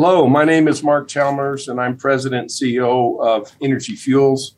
Hello, my name is Mark Chalmers, and I'm President and CEO of Energy Fuels.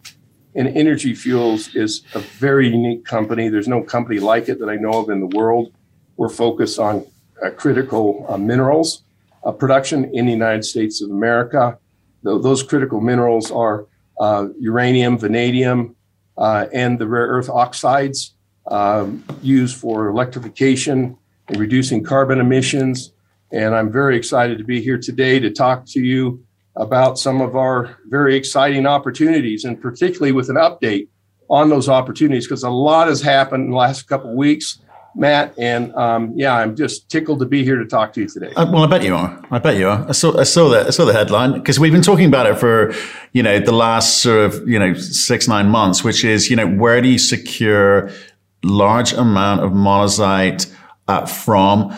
And Energy Fuels is a very unique company. There's no company like it that I know of in the world. We're focused on uh, critical uh, minerals uh, production in the United States of America. Th- those critical minerals are uh, uranium, vanadium, uh, and the rare earth oxides um, used for electrification and reducing carbon emissions. And I'm very excited to be here today to talk to you about some of our very exciting opportunities, and particularly with an update on those opportunities, because a lot has happened in the last couple of weeks. Matt, and um, yeah, I'm just tickled to be here to talk to you today. Uh, well, I bet you are. I bet you are. I saw, I saw that. I saw the headline because we've been talking about it for, you know, the last sort of, you know, six nine months, which is, you know, where do you secure large amount of monazite uh, from?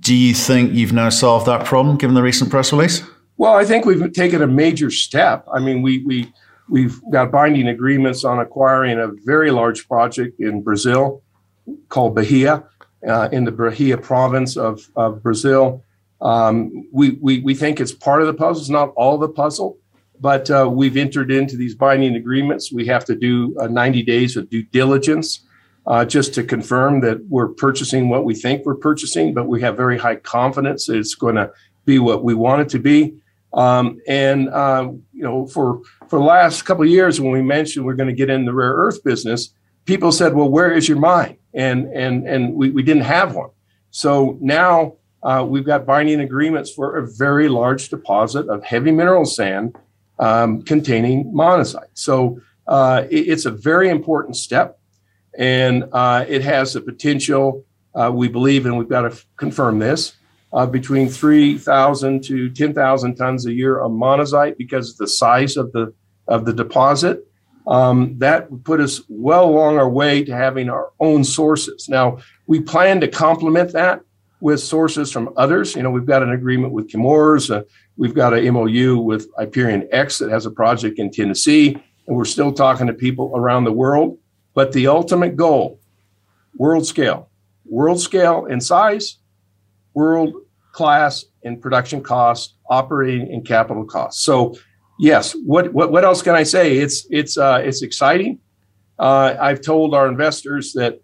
Do you think you've now solved that problem given the recent press release? Well, I think we've taken a major step. I mean, we we we've got binding agreements on acquiring a very large project in Brazil called Bahia uh, in the Bahia province of, of Brazil. Um, we, we, we think it's part of the puzzle. It's not all the puzzle, but uh, we've entered into these binding agreements. We have to do uh, 90 days of due diligence uh, just to confirm that we're purchasing what we think we're purchasing, but we have very high confidence it's going to be what we want it to be. Um, and uh, you know, for for the last couple of years, when we mentioned we're going to get in the rare earth business, people said, "Well, where is your mine?" And and and we, we didn't have one. So now uh, we've got binding agreements for a very large deposit of heavy mineral sand um, containing monazite. So uh, it, it's a very important step, and uh, it has the potential. Uh, we believe, and we've got to f- confirm this, uh, between 3,000 to 10,000 tons a year of monazite because of the size of the of the deposit. Um, that would put us well along our way to having our own sources. Now, we plan to complement that with sources from others. You know, we've got an agreement with Chemours, uh, we've got an MOU with IperionX that has a project in Tennessee, and we're still talking to people around the world. But the ultimate goal, world scale, world scale in size, world class in production cost, operating and capital costs. So yes, what, what, what else can I say? It's, it's, uh, it's exciting. Uh, I've told our investors that,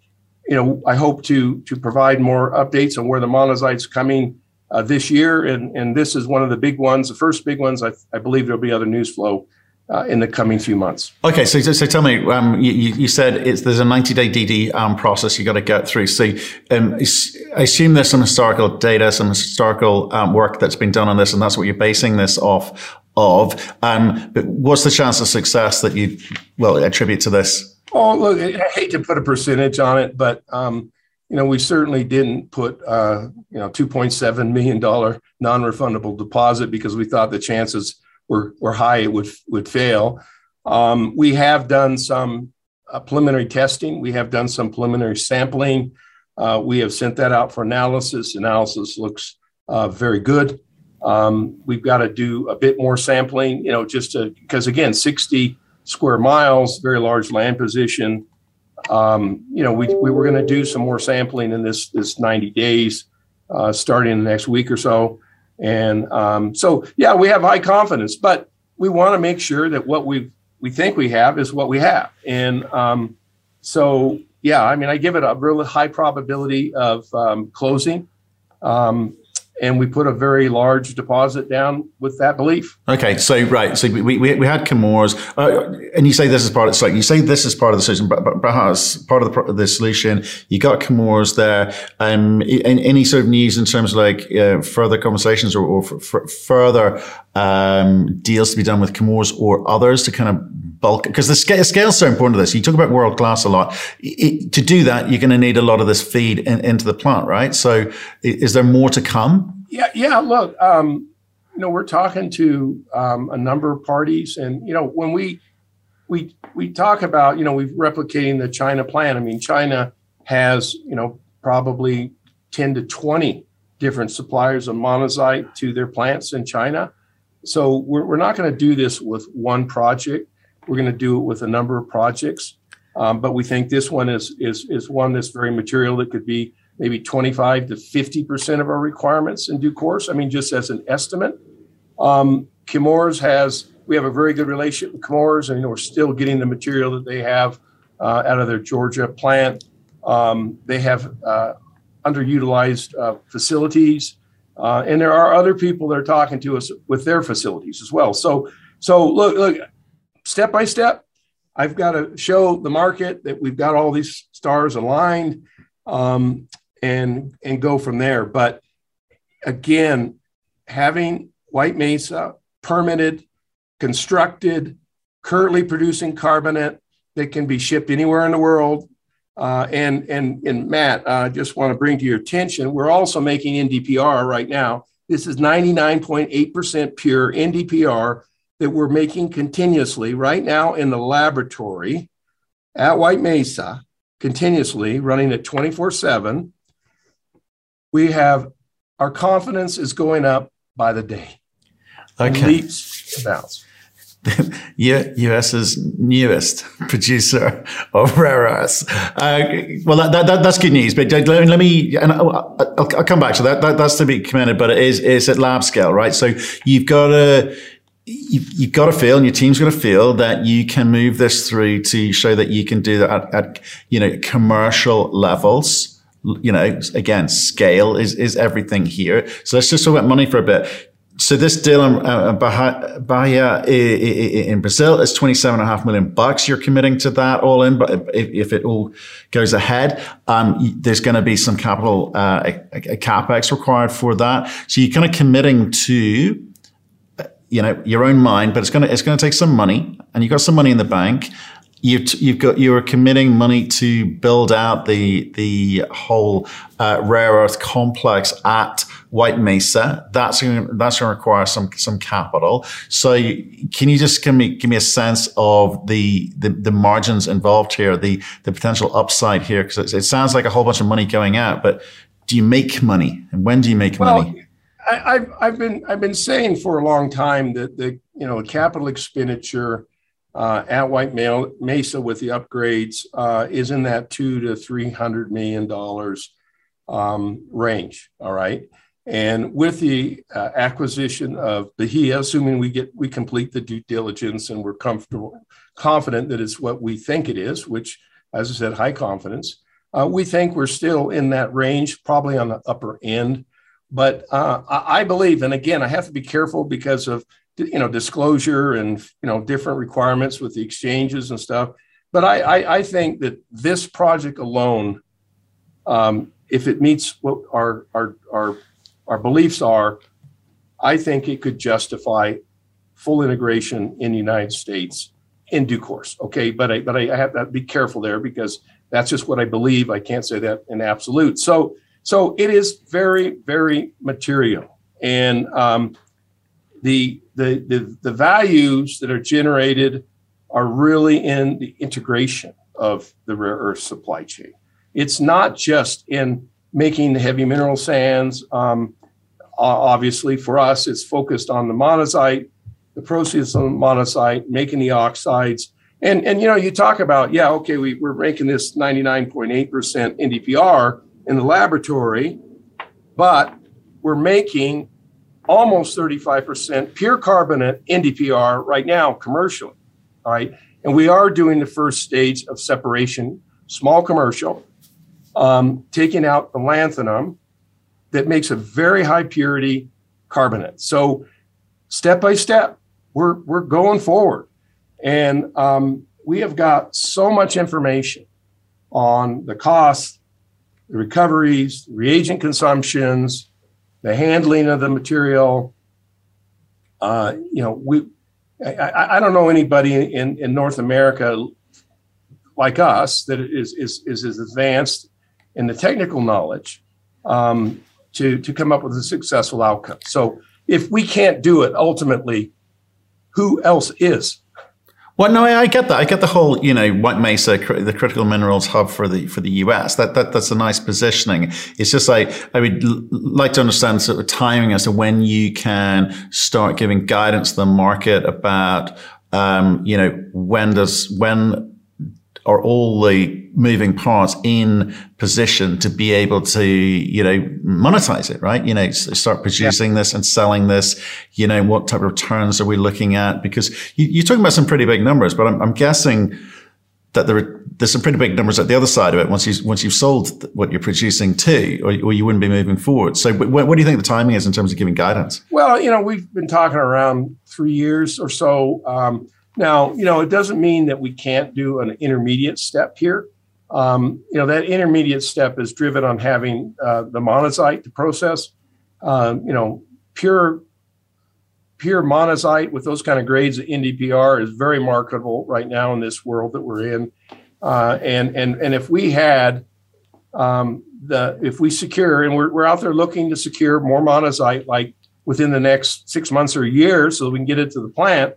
you know, I hope to, to provide more updates on where the monazite's coming uh, this year. And, and this is one of the big ones, the first big ones. I, I believe there'll be other news flow uh, in the coming few months. Okay, so so, tell me, um, you, you, said it's there's a 90 day DD um, process you got to get through. So um, I assume there's some historical data, some historical um, work that's been done on this, and that's what you're basing this off of. Um, but what's the chance of success that you well attribute to this? Oh, look, I hate to put a percentage on it, but um, you know, we certainly didn't put uh, you know 2.7 million dollar non-refundable deposit because we thought the chances were were high it would would fail. Um, we have done some uh, preliminary testing. We have done some preliminary sampling. Uh, we have sent that out for analysis. Analysis looks uh, very good. Um, we've got to do a bit more sampling, you know, just because again, 60 square miles, very large land position. Um, you know, we, we were going to do some more sampling in this this 90 days, uh, starting the next week or so. And um, so, yeah, we have high confidence, but we want to make sure that what we we think we have is what we have. And um, so, yeah, I mean, I give it a really high probability of um, closing. Um, and we put a very large deposit down with that belief. Okay, so right, so we, we, we had Chemours, uh, and you say this is part of so you say this is part of the solution, but, but perhaps part of the, the solution. You got Chemours there. Um, any sort of news in terms of like uh, further conversations or, or f- further um, deals to be done with Chemours or others to kind of bulk because the scale, scale is so important to this. You talk about world class a lot. It, to do that, you're going to need a lot of this feed in, into the plant, right? So, is there more to come? Yeah, yeah. Look, um, you know, we're talking to um, a number of parties, and you know, when we we we talk about, you know, we're replicating the China plan. I mean, China has, you know, probably ten to twenty different suppliers of monazite to their plants in China. So we're, we're not going to do this with one project. We're going to do it with a number of projects. Um, but we think this one is, is, is one that's very material that could be maybe 25 to 50% of our requirements in due course. I mean, just as an estimate. Um, Chemours has, we have a very good relationship with Chemours, and you know, we're still getting the material that they have uh, out of their Georgia plant. Um, they have uh, underutilized uh, facilities, uh, and there are other people that are talking to us with their facilities as well. So, so look, look, step by step, I've got to show the market that we've got all these stars aligned, um, and and go from there. But again, having White Mesa permitted, constructed, currently producing carbonate that can be shipped anywhere in the world. Uh, and and and Matt, I uh, just want to bring to your attention, we're also making NDPR right now. This is 99.8% pure NDPR that we're making continuously right now in the laboratory at White Mesa, continuously running it 24 7. We have our confidence is going up by the day. Okay. Leaps and bounds. US's newest producer of rare earths. Uh, well, that, that, that's good news. But let, let me, and I'll, I'll, come back to that. that. That's to be commended, but it is it's at lab scale, right? So you've got to you've, you've got to feel, and your team's got to feel that you can move this through to show that you can do that at, at you know commercial levels you know, again, scale is, is everything here. So let's just talk about money for a bit so this deal in uh, Bahia in Brazil is 27 and a half million bucks. You're committing to that all in, but if, if it all goes ahead, um, there's going to be some capital, uh, a, a capex required for that. So you're kind of committing to, you know, your own mind, but it's going to, it's going to take some money and you've got some money in the bank you've, you've got you are committing money to build out the the whole uh, rare earth complex at White Mesa. That's going that's going to require some some capital. So you, can you just give me give me a sense of the the, the margins involved here, the the potential upside here? Because it, it, sounds like a whole bunch of money going out, but do you make money, and when do you make well, money? I, have I've been I've been saying for a long time that the you know capital expenditure uh, at White Mesa with the upgrades uh, is in that two to three hundred million dollars um, range. All right, and with the uh, acquisition of Bahia, assuming we get we complete the due diligence and we're comfortable confident that it's what we think it is, which, as I said, high confidence. Uh, we think we're still in that range, probably on the upper end. But uh, I believe, and again, I have to be careful because of you know disclosure and you know different requirements with the exchanges and stuff. But I I, I think that this project alone, um, if it meets what our our our our beliefs are, I think it could justify full integration in the United States in due course. Okay, but I but I have to be careful there because that's just what I believe. I can't say that in absolute. So so it is very very material, and um, the the, the, the values that are generated are really in the integration of the rare earth supply chain. It's not just in making the heavy mineral sands. Um, obviously, for us, it's focused on the monazite, the process of the monazite, making the oxides. And, and you know, you talk about, yeah, okay, we, we're making this 99.8% NDPR in the laboratory, but we're making almost 35% pure carbonate NDPR right now commercially. All right. And we are doing the first stage of separation, small commercial, um, taking out the lanthanum that makes a very high purity carbonate. So step by step, we're, we're going forward. And um, we have got so much information on the costs, the recoveries, reagent consumptions, the handling of the material. Uh, you know, we I, I, don't know anybody in, in North America like us that is is is as advanced in the technical knowledge um, to to come up with a successful outcome. So if we can't do it, ultimately, who else is? Well, no, I, I, get that. I get the whole, you know, White Mesa, the critical minerals hub for the for the US. That that that's a nice positioning. It's just like I would l- like to understand sort of timing as to when you can start giving guidance to the market about, um, you know, when does when are all the moving parts in position to be able to, you know, monetize it, right? You know, start producing yeah. this and selling this. You know, what type of returns are we looking at? Because you, are talking about some pretty big numbers, but I'm, I'm guessing that there are, there's some pretty big numbers at the other side of it once you once you've sold what you're producing to, or, or you wouldn't be moving forward. So, what, what, do you think the timing is in terms of giving guidance? Well, you know, we've been talking around three years or so. Um, now, you know, it doesn't mean that we can't do an intermediate step here. Um, you know, that intermediate step is driven on having uh, the monazite to process. Um, you know, pure pure monazite with those kind of grades of NdPr is very marketable right now in this world that we're in. Uh, and and and if we had um, the if we secure and we're, we're out there looking to secure more monazite like within the next six months or a year so we can get it to the plant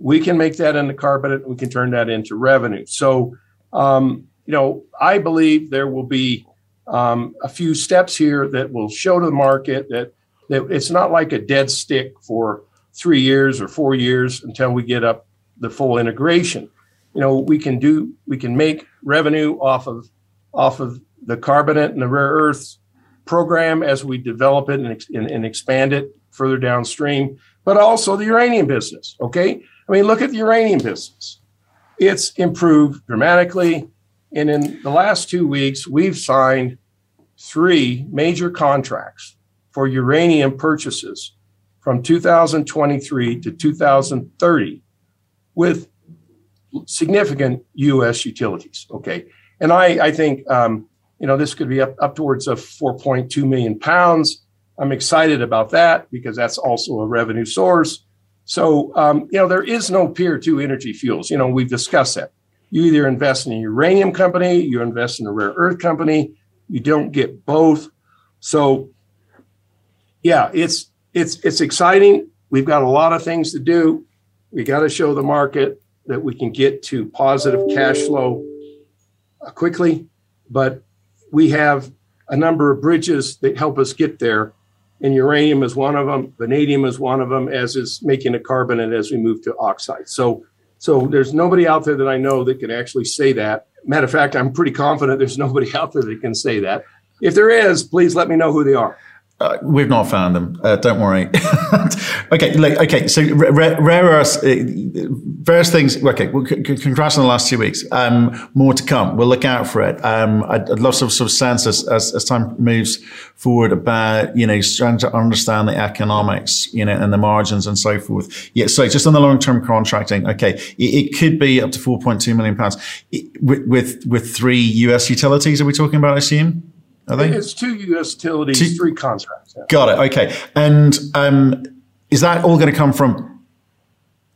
we can make that into carbonate we can turn that into revenue so um, you know i believe there will be um, a few steps here that will show to the market that, that it's not like a dead stick for three years or four years until we get up the full integration. You know, we can do we can make revenue off of off of the carbonate and the rare earths program as we develop it and, and, and expand it further downstream, but also the uranium business. Okay, I mean, look at the uranium business; it's improved dramatically, and in the last two weeks, we've signed three major contracts for uranium purchases from 2023 to 2030 with significant U.S. utilities. Okay, and I, I think um, you know this could be up, up towards of 4.2 million pounds. I'm excited about that because that's also a revenue source. So um, you know there is no peer to energy fuels. You know we've discussed that. You either invest in a uranium company, you invest in a rare earth company. You don't get both. So yeah, it's it's it's exciting. We've got a lot of things to do. We got to show the market that we can get to positive cash flow uh, quickly, but we have a number of bridges that help us get there. And uranium is one of them. Vanadium is one of them, as is making a carbonate as we move to oxide. So, so there's nobody out there that I know that can actually say that. Matter of fact, I'm pretty confident there's nobody out there that can say that. If there is, please let me know who they are. Uh, we've not found them. Uh, don't worry. okay, like, okay. So rare, rare earths, uh, various things. Okay, well, c- congrats on the last two weeks. Um, more to come. We'll look out for it. Um, I'd, I'd, love some sort of sense as, as, as time moves forward about you know trying to understand the economics, you know, and the margins and so forth. Yeah. So just on the long term contracting, okay, it, it, could be up to four point two million pounds with, with with three U.S. utilities. Are we talking about? I assume. Are they? It's two U.S. utilities, two, three contracts. Yeah. Got it. Okay. And um, is that all going to come from?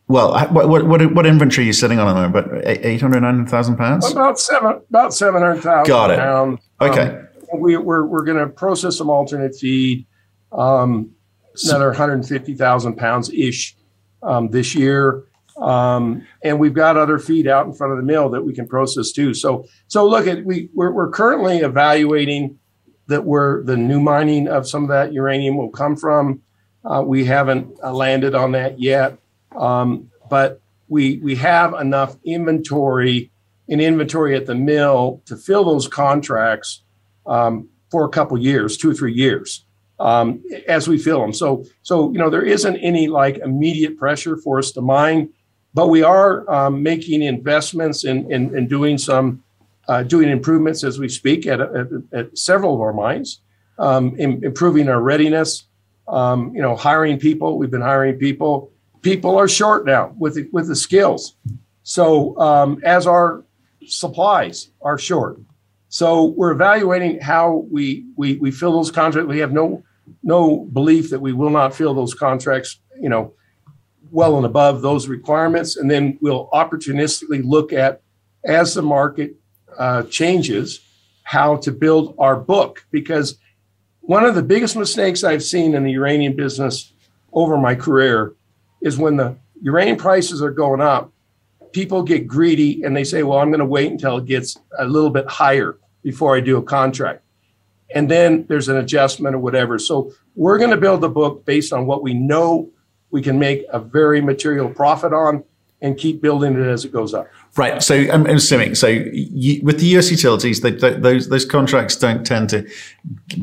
Well, what, what, what, inventory are you sitting on at the moment? But eight hundred nine thousand pounds. About seven. About seven hundred thousand. Got it. Pounds. Okay. Um, we, we're we're going to process some alternate feed. Um, another 150,000 pounds ish um, this year. Um, and we've got other feed out in front of the mill that we can process too. So, so look at we we're, we're currently evaluating that where the new mining of some of that uranium will come from. Uh, we haven't uh, landed on that yet, um, but we we have enough inventory in inventory at the mill to fill those contracts um, for a couple years, two or three years, um, as we fill them. So so you know there isn't any like immediate pressure for us to mine, but we are um, making investments in, in, in doing some uh, doing improvements as we speak at, at, at several of our mines, um, in, improving our readiness. Um, you know, hiring people. We've been hiring people. People are short now with the, with the skills. So um, as our supplies are short, so we're evaluating how we we we fill those contracts. We have no no belief that we will not fill those contracts. You know, well and above those requirements, and then we'll opportunistically look at as the market uh, changes how to build our book because one of the biggest mistakes I've seen in the uranium business over my career is when the uranium prices are going up, people get greedy and they say, Well, I'm going to wait until it gets a little bit higher before I do a contract. And then there's an adjustment or whatever. So we're going to build the book based on what we know we can make a very material profit on. And keep building it as it goes up. Right. So I'm, I'm assuming. So you, with the US utilities, they, they, those those contracts don't tend to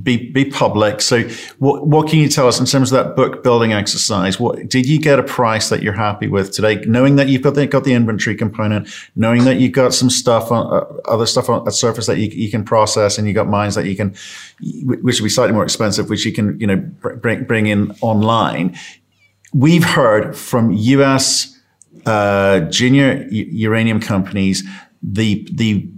be be public. So what what can you tell us in terms of that book building exercise? What did you get a price that you're happy with today? Knowing that you've got the, got the inventory component, knowing that you've got some stuff on uh, other stuff on the surface that you, you can process, and you got mines that you can, which will be slightly more expensive, which you can you know bring bring in online. We've heard from US uh, junior uranium companies, the the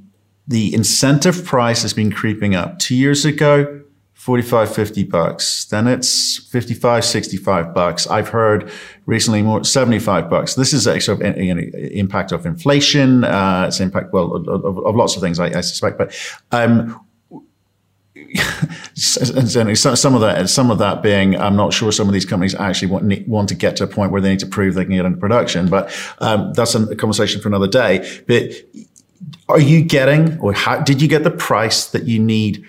the incentive price has been creeping up. Two years ago, 45, 50 bucks. Then it's 55, 65 bucks. I've heard recently more 75 bucks. This is sort of know, impact of inflation. Uh, it's impact, well, of, of, of lots of things, I, I suspect. But, um, some of that, some of that being, I'm not sure some of these companies actually want, want to get to a point where they need to prove they can get into production, but um, that's a conversation for another day. But are you getting, or how, did you get the price that you need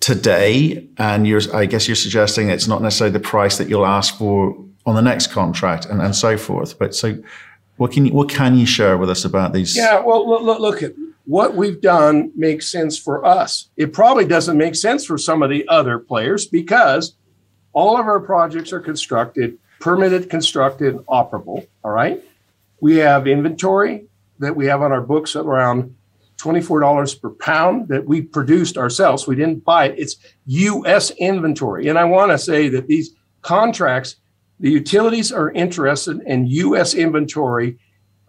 today? And you're, I guess you're suggesting it's not necessarily the price that you'll ask for on the next contract and, and so forth. But so, what can you, what can you share with us about these? Yeah, well, look, look at what we've done makes sense for us. It probably doesn't make sense for some of the other players because all of our projects are constructed, permitted, constructed, operable. All right. We have inventory that we have on our books around $24 per pound that we produced ourselves. We didn't buy it. It's US inventory. And I want to say that these contracts, the utilities are interested in US inventory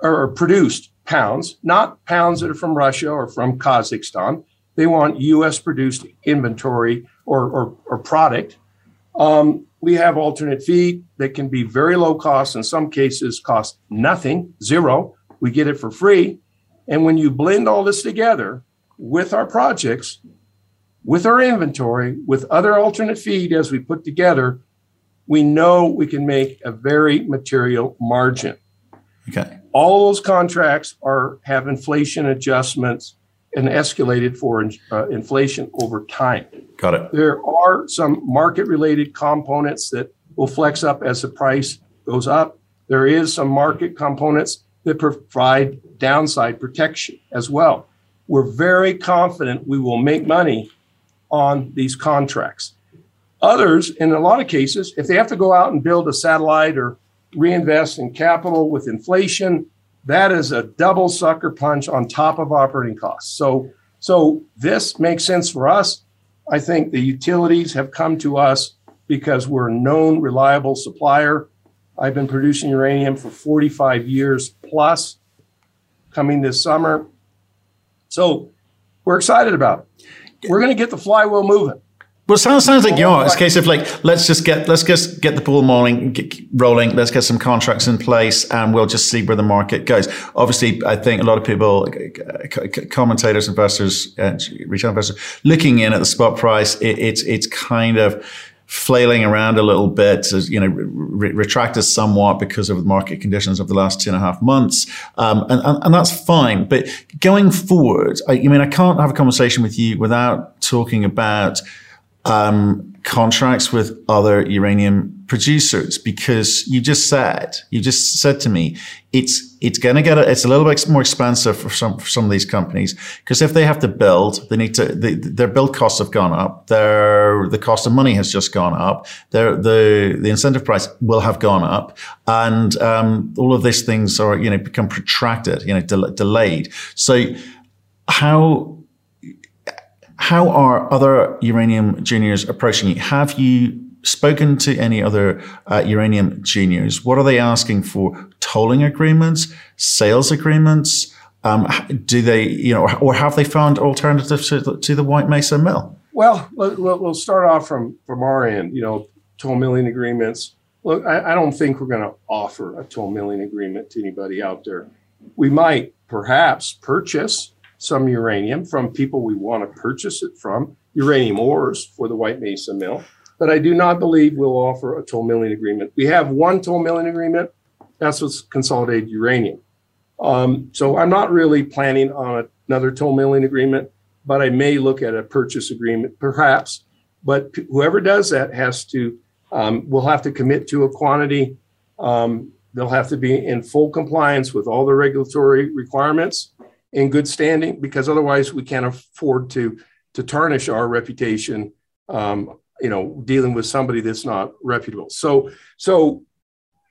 or produced pounds, not pounds that are from Russia or from Kazakhstan. They want US produced inventory or, or, or product. Um, we have alternate feed that can be very low cost, in some cases, cost nothing, zero. We get it for free. And when you blend all this together with our projects, with our inventory, with other alternate feed as we put together, we know we can make a very material margin. Okay all those contracts are have inflation adjustments and escalated for uh, inflation over time. Got it. There are some market related components that will flex up as the price goes up. There is some market components that provide downside protection as well. We're very confident we will make money on these contracts. Others, in a lot of cases, if they have to go out and build a satellite or reinvest in capital with inflation. That is a double sucker punch on top of operating costs. So, so this makes sense for us. I think the utilities have come to us because we're a known, reliable supplier. I've been producing uranium for 45 years plus, coming this summer. So we're excited about it. We're going to get the flywheel moving. Well, it sounds, sounds like you are. It's a case of like, let's just get, let's just get the ball rolling, get, rolling. Let's get some contracts in place and we'll just see where the market goes. Obviously, I think a lot of people, commentators, investors, uh, retail investors looking in at the spot price, it, it's, it's kind of, flailing around a little bit, you know, re- retracted somewhat because of the market conditions of the last two and a half months. Um, and, and, and, that's fine. But going forward, I, I mean, I can't have a conversation with you without talking about um, contracts with other uranium producers because you just said you just said to me it's it's going to get a, it's a little bit more expensive for some for some of these companies because if they have to build they need to their build costs have gone up their the cost of money has just gone up their the the incentive price will have gone up and um, all of these things are you know become protracted you know del- delayed. So how how are other uranium juniors approaching you? Have you spoken to any other uh, uranium juniors? What are they asking for? Tolling agreements, sales agreements? Um, do they, you know, or have they found alternatives to, to the White Mesa mill? Well, we'll start off from from our end. You know, toll milling agreements. Look, I, I don't think we're going to offer a toll milling agreement to anybody out there. We might perhaps purchase some uranium from people we want to purchase it from, uranium ores for the White Mesa mill. But I do not believe we'll offer a toll milling agreement. We have one toll milling agreement. That's what's consolidated uranium. Um, so I'm not really planning on another toll milling agreement, but I may look at a purchase agreement, perhaps. But whoever does that has to, um, will have to commit to a quantity um, they'll have to be in full compliance with all the regulatory requirements in good standing because otherwise we can't afford to to tarnish our reputation um, you know dealing with somebody that's not reputable. So so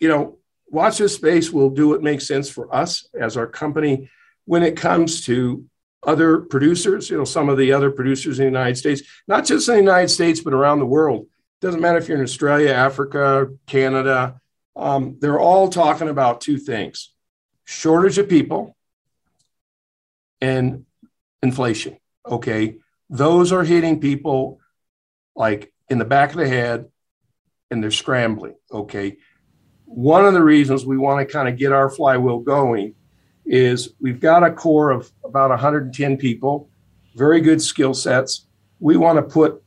you know watch this space we'll do what makes sense for us as our company when it comes to other producers you know some of the other producers in the united states not just in the united states but around the world. Doesn't matter if you're in australia africa canada um, they're all talking about two things shortage of people and inflation okay those are hitting people like in the back of the head and they're scrambling. Okay. One of the reasons we want to kind of get our flywheel going is we've got a core of about 110 people, very good skill sets. We want to put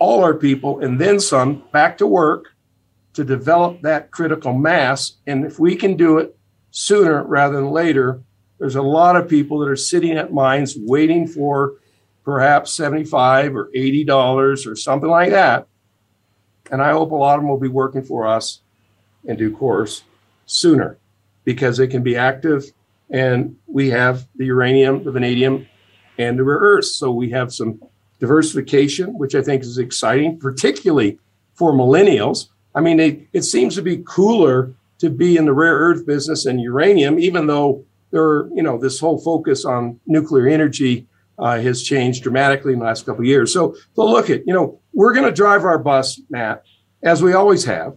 all our people and then some back to work to develop that critical mass. And if we can do it sooner rather than later, there's a lot of people that are sitting at mines waiting for perhaps 75 or 80 dollars or something like that. And i hope a lot of them will be working for us in due course sooner because they can be active and we have the uranium the vanadium and the rare earths. So we have some diversification which i think is exciting particularly for millennials. I mean it seems to be cooler to be in the rare earth business and uranium even though there are you know this whole focus on nuclear energy uh, has changed dramatically in the last couple of years. So, so look at, you know, we're going to drive our bus, Matt, as we always have,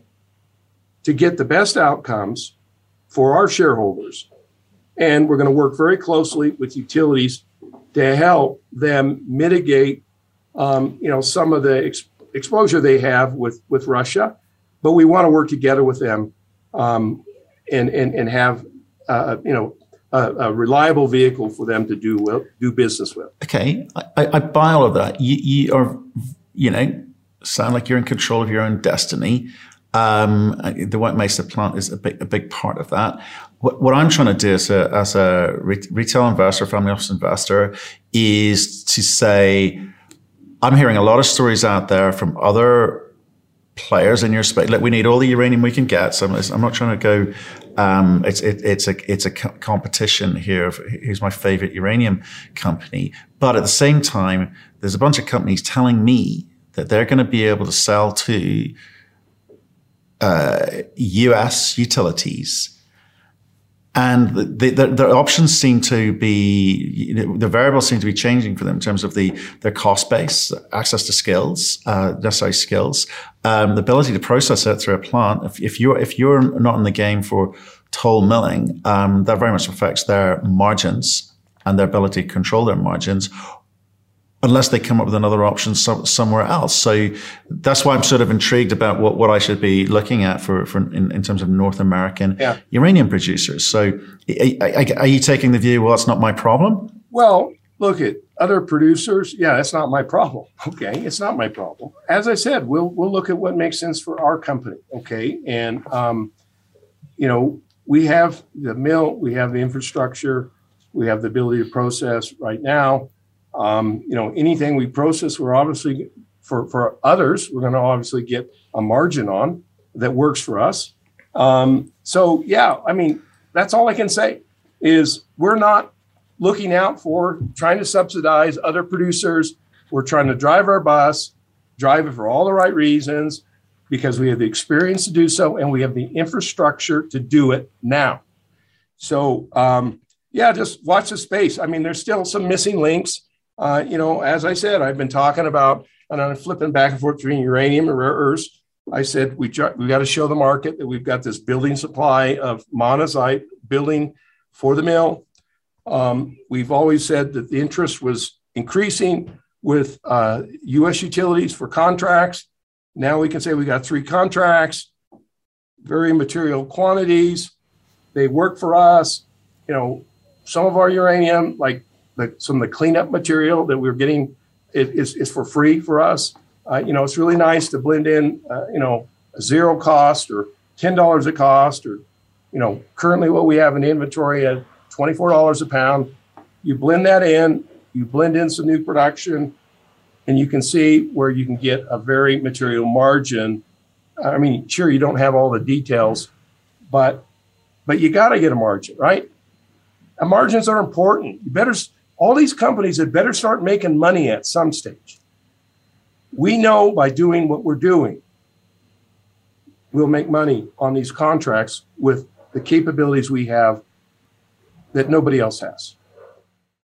to get the best outcomes for our shareholders. And we're going to work very closely with utilities to help them mitigate, um, you know, some of the ex- exposure they have with, with Russia. But we want to work together with them um, and, and, and have, uh, you know, a, a, reliable vehicle for them to do well, do business with. Okay, I, I buy all of that. You, you, are, you know, sound like you're in control of your own destiny. Um, the White Mesa plant is a big, a big part of that. What, what I'm trying to do as a, as a retail investor, family office investor, is to say, I'm hearing a lot of stories out there from other players in your space. Like we need all the uranium we can get. So I'm, not trying to go. Um, it's it, it's a it's a competition here. Of who's my favorite uranium company? But at the same time, there's a bunch of companies telling me that they're going to be able to sell to uh, U.S. utilities and the, the, the, options seem to be you know, the variables seem to be changing for them in terms of the their cost base, access to skills, uh, necessary skills, um, the ability to process it through a plant. If, if you're if you're not in the game for toll milling, um, that very much affects their margins and their ability to control their margins unless they come up with another option so, somewhere else. So that's why I'm sort of intrigued about what, what I should be looking at for, for in, in terms of North American yeah. uranium producers. So are, are, you taking the view, well, it's not my problem? Well, look at other producers. Yeah, that's not my problem. Okay. It's not my problem. As I said, we'll, we'll look at what makes sense for our company. Okay. And, um, you know, we have the mill, we have the infrastructure, we have the ability to process right now um, you know, anything we process, we're obviously for for others, we're going to obviously get a margin on that works for us. Um, so yeah, I mean, that's all I can say is we're not looking out for trying to subsidize other producers. We're trying to drive our bus, drive it for all the right reasons, because we have the experience to do so and we have the infrastructure to do it now. So um, yeah, just watch the space. I mean, there's still some missing links uh, you know, as I said, I've been talking about, and I'm flipping back and forth between uranium and rare earths. I said we ju- we got to show the market that we've got this building supply of monazite building for the mill. Um, we've always said that the interest was increasing with uh, U.S. utilities for contracts. Now we can say we got three contracts, very material quantities. They work for us. You know, some of our uranium, like the, some of the cleanup material that we're getting is, is for free for us. Uh, you know, it's really nice to blend in, uh, you know, zero cost or $10 a cost or, you know, currently what we have in inventory at $24 a pound. You blend that in, you blend in some new production, and you can see where you can get a very material margin. I mean, sure, you don't have all the details, but but you got to get a margin, right? And margins are important. You better all these companies had better start making money at some stage. We know by doing what we're doing, we'll make money on these contracts with the capabilities we have that nobody else has.